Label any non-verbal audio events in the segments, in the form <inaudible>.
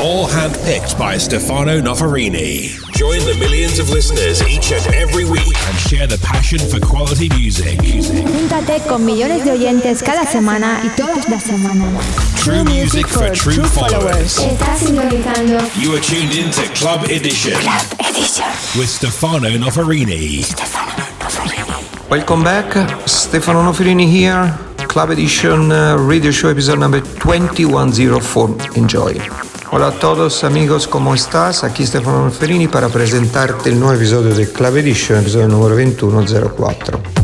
All handpicked by Stefano Noferini. Join the millions of listeners each and every week and share the passion for quality music. Júntate con millones de oyentes cada semana y todas las semanas. True music for true followers. Estás sintonizando You are tuned in to Club Edition with Stefano Noferini. Welcome back, Stefano Noferini here, Club Edition uh, Radio Show episode number 2104. Enjoy. Hola a todos amigos, ¿cómo estás? Aquí Stefano Noferini para presentarte el nuevo episodio del Club Edition, episodio numero 2104.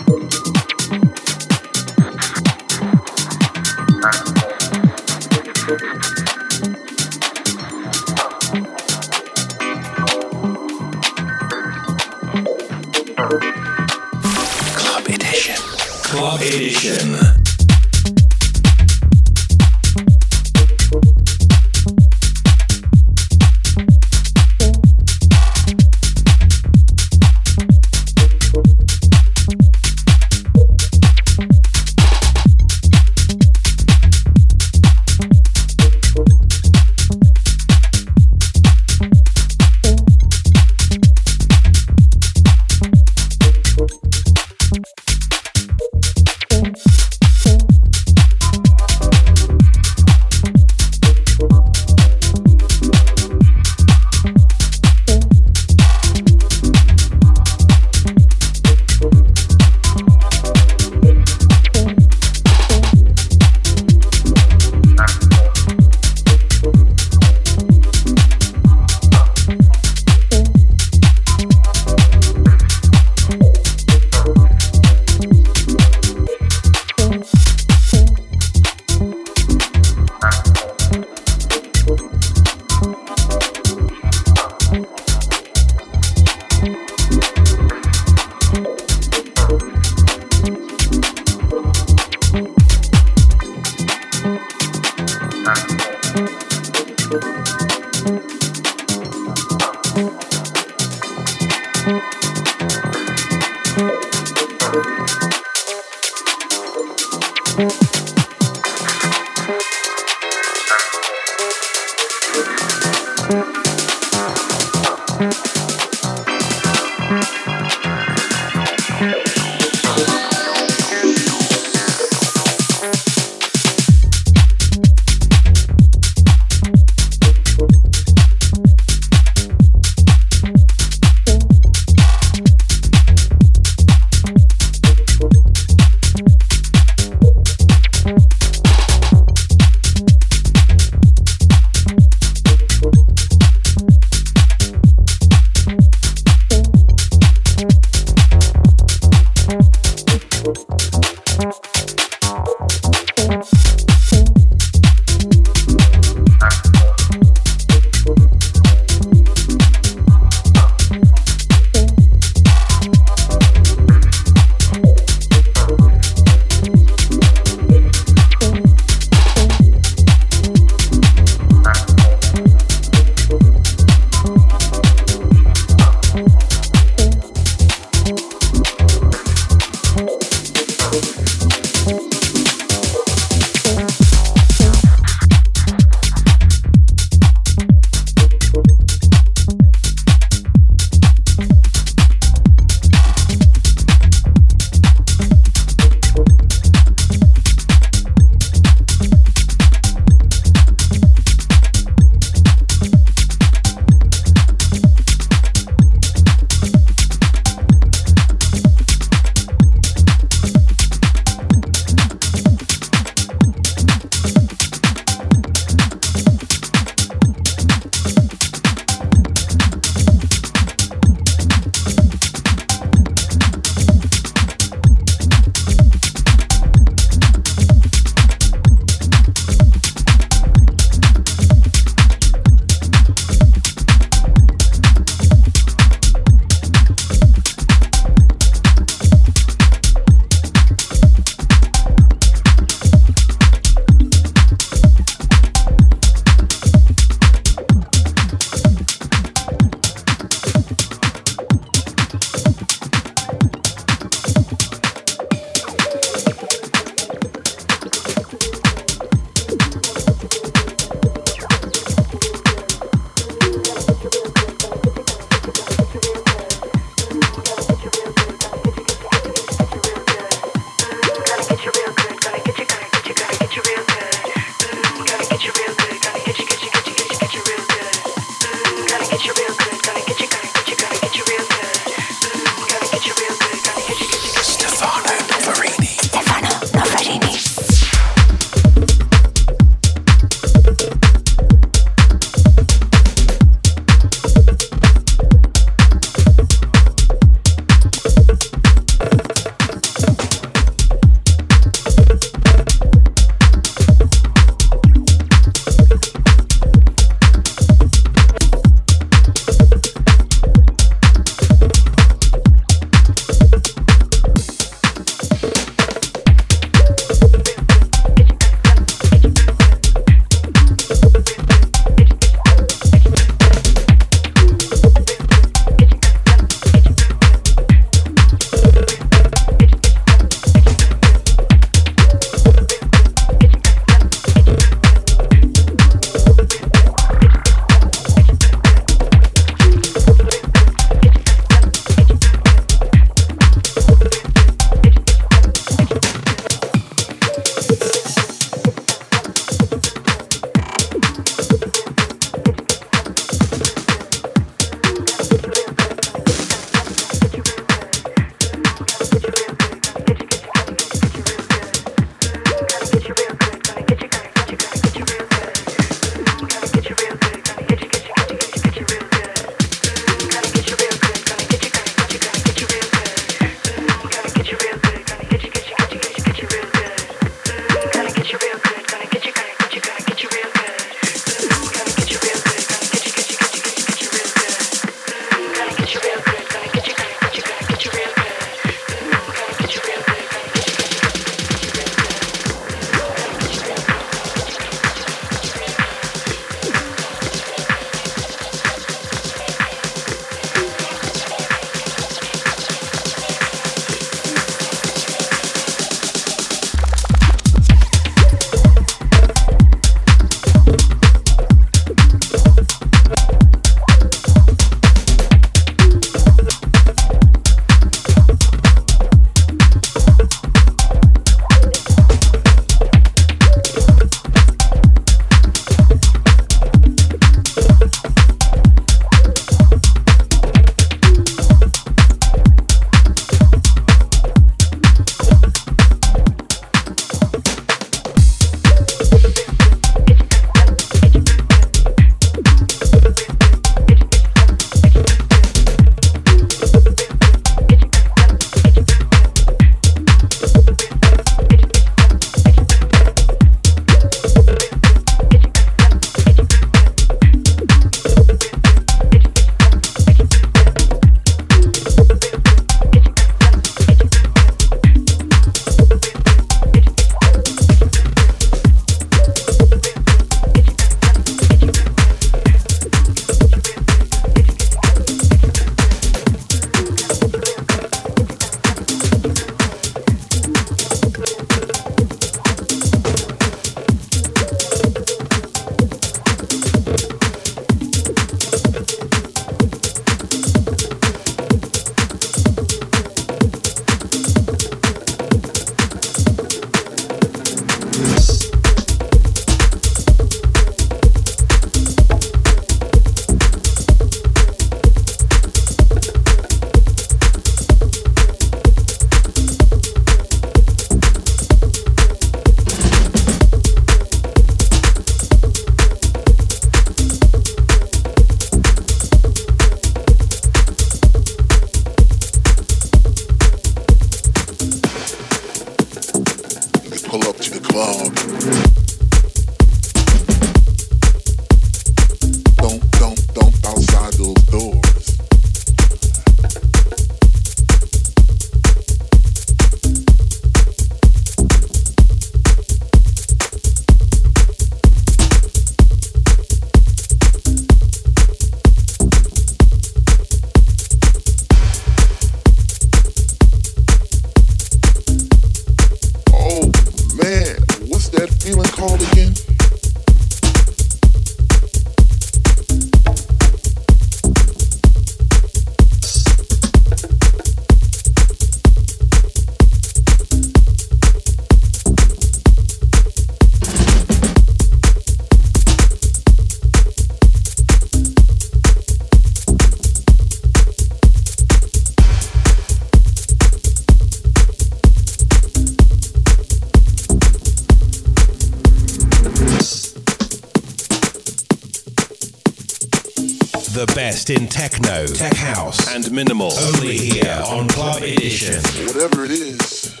The best in techno, tech house, and minimal. Only here on Club Edition. Whatever it is,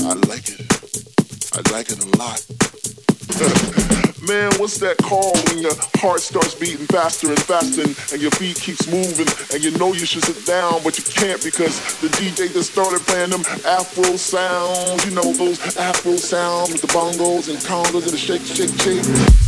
I like it. I like it a lot. <laughs> Man, what's that call when your heart starts beating faster and faster and, and, your feet keeps moving and you know you should sit down but you can't because the DJ just started playing them Afro sounds, you know those Afro sounds with the bongos and congas and the shake, shake, shake.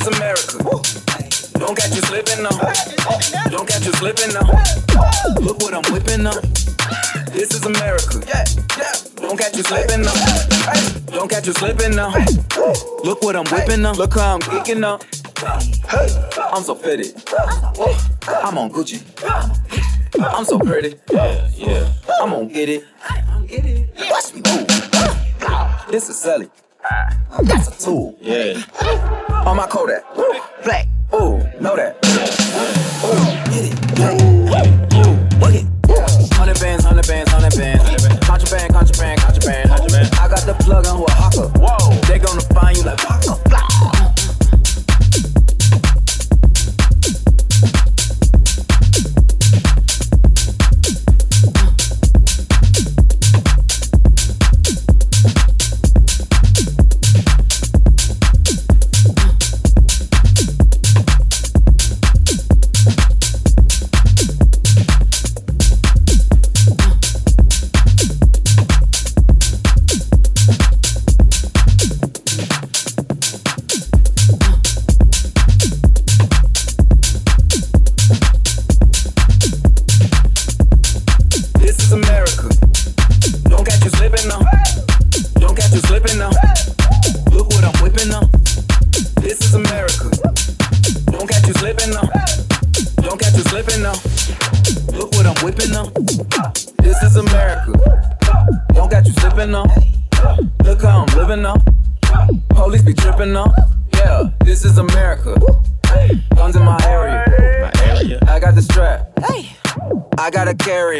Is America. Don't catch you slipping now. Don't catch you slipping now. Look what I'm whipping up. This is America. Don't catch you slipping now. Don't catch you slipping now. Look what I'm whipping up. Look how I'm kicking up. I'm so fitted. I'm on Gucci. I'm so pretty. Yeah, yeah. I'm gonna get it. Watch me move. This is Sally. That's a tool. Yeah. On my Kodak. Black. Ooh, know that. Ooh, get it. Work it. Hundred bands, hundred bands, hundred bands. Contraband, contraband, contraband. I got the plug on Oaxaca. Whoa. They gonna find you like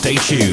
Stay tuned.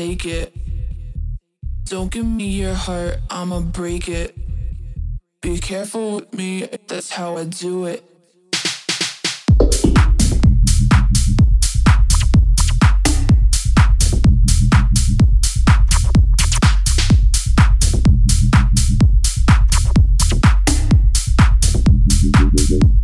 take it. Don't give me your heart, I'ma break it. Be careful with me, that's how I do it. Thank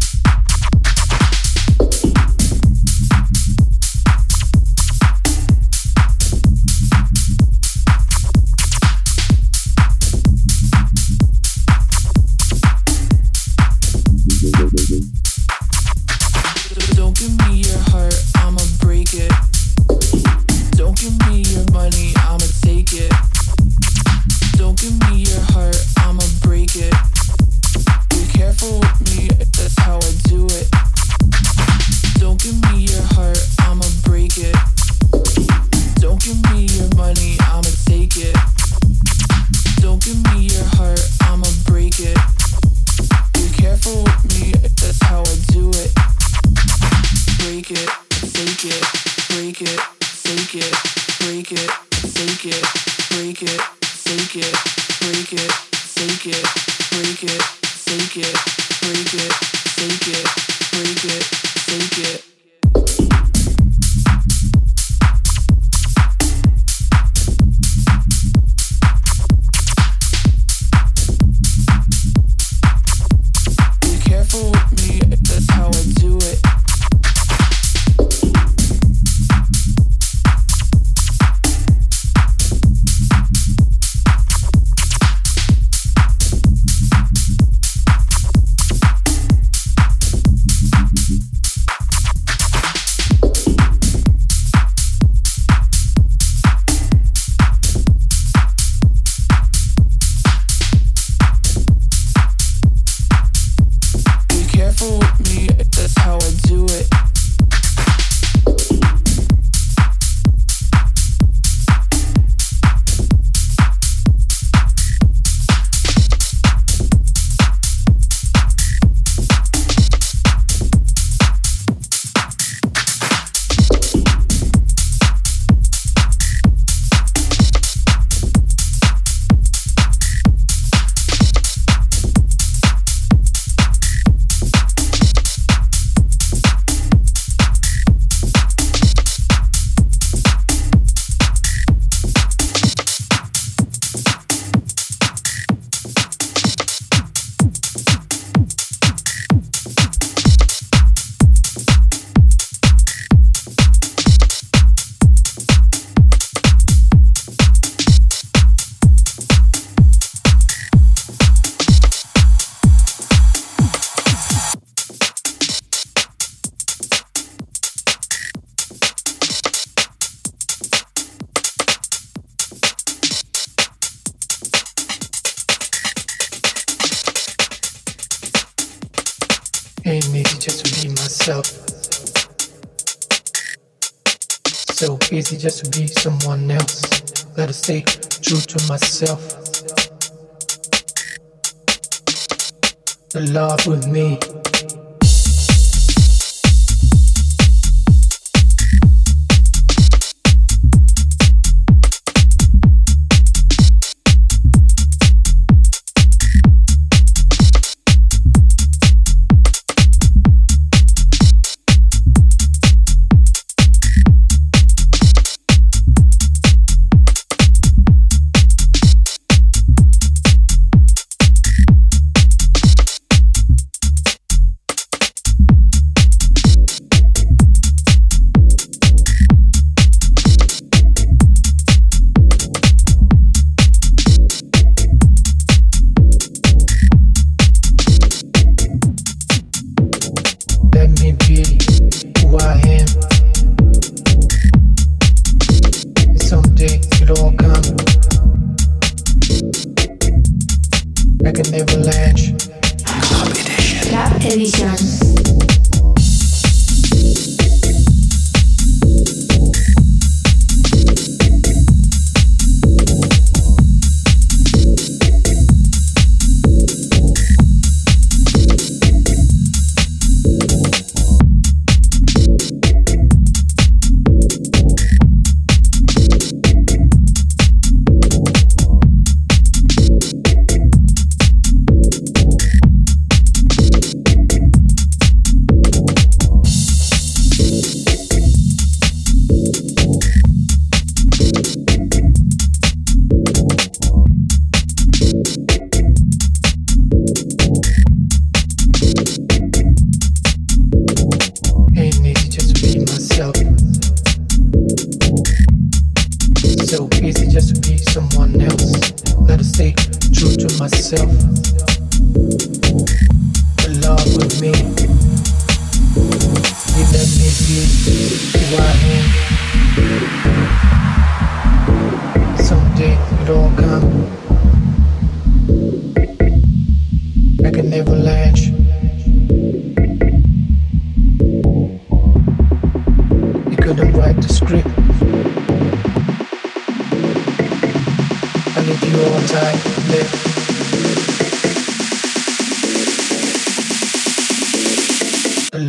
If you all time, babe.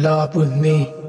Love with me.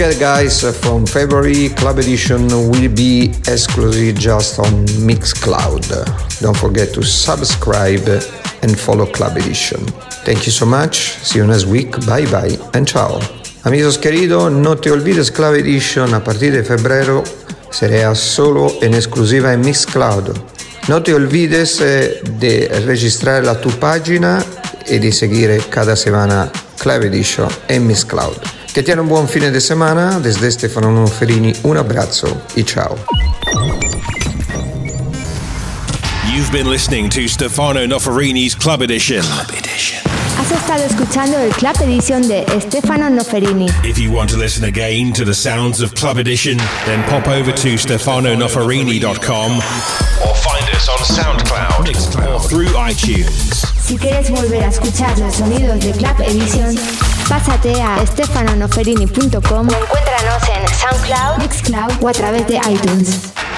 Forget, guys, from February, Club Edition will be exclusive just on Mixcloud. Don't forget to subscribe and follow Club Edition. Thank you so much. See you next week. Bye bye and ciao. Amigos queridos, no te olvides Club Edition a partir de febrero será solo en exclusiva en Mixcloud. No te olvides eh, de registrar la tu página y de seguir cada semana Club Edition en Mixcloud. Che tiene un buon fine di settimana. Desde Stefano Noferini, un abbraccio e ciao. You've been listening to Stefano Noferini's Club Edition. Club Edition. Has estado escuchando el Club Edition de Stefano Noferini. If you want to listen again to the sounds of Club Edition, then pop over to stefanonoferini.com or find us on SoundCloud, Mixcloud, or through iTunes. Si quieres volver a escuchar los sonidos de Club Edition, pásate a stefanonoferini.com o encuéntranos en SoundCloud, Mixcloud o a través de iTunes.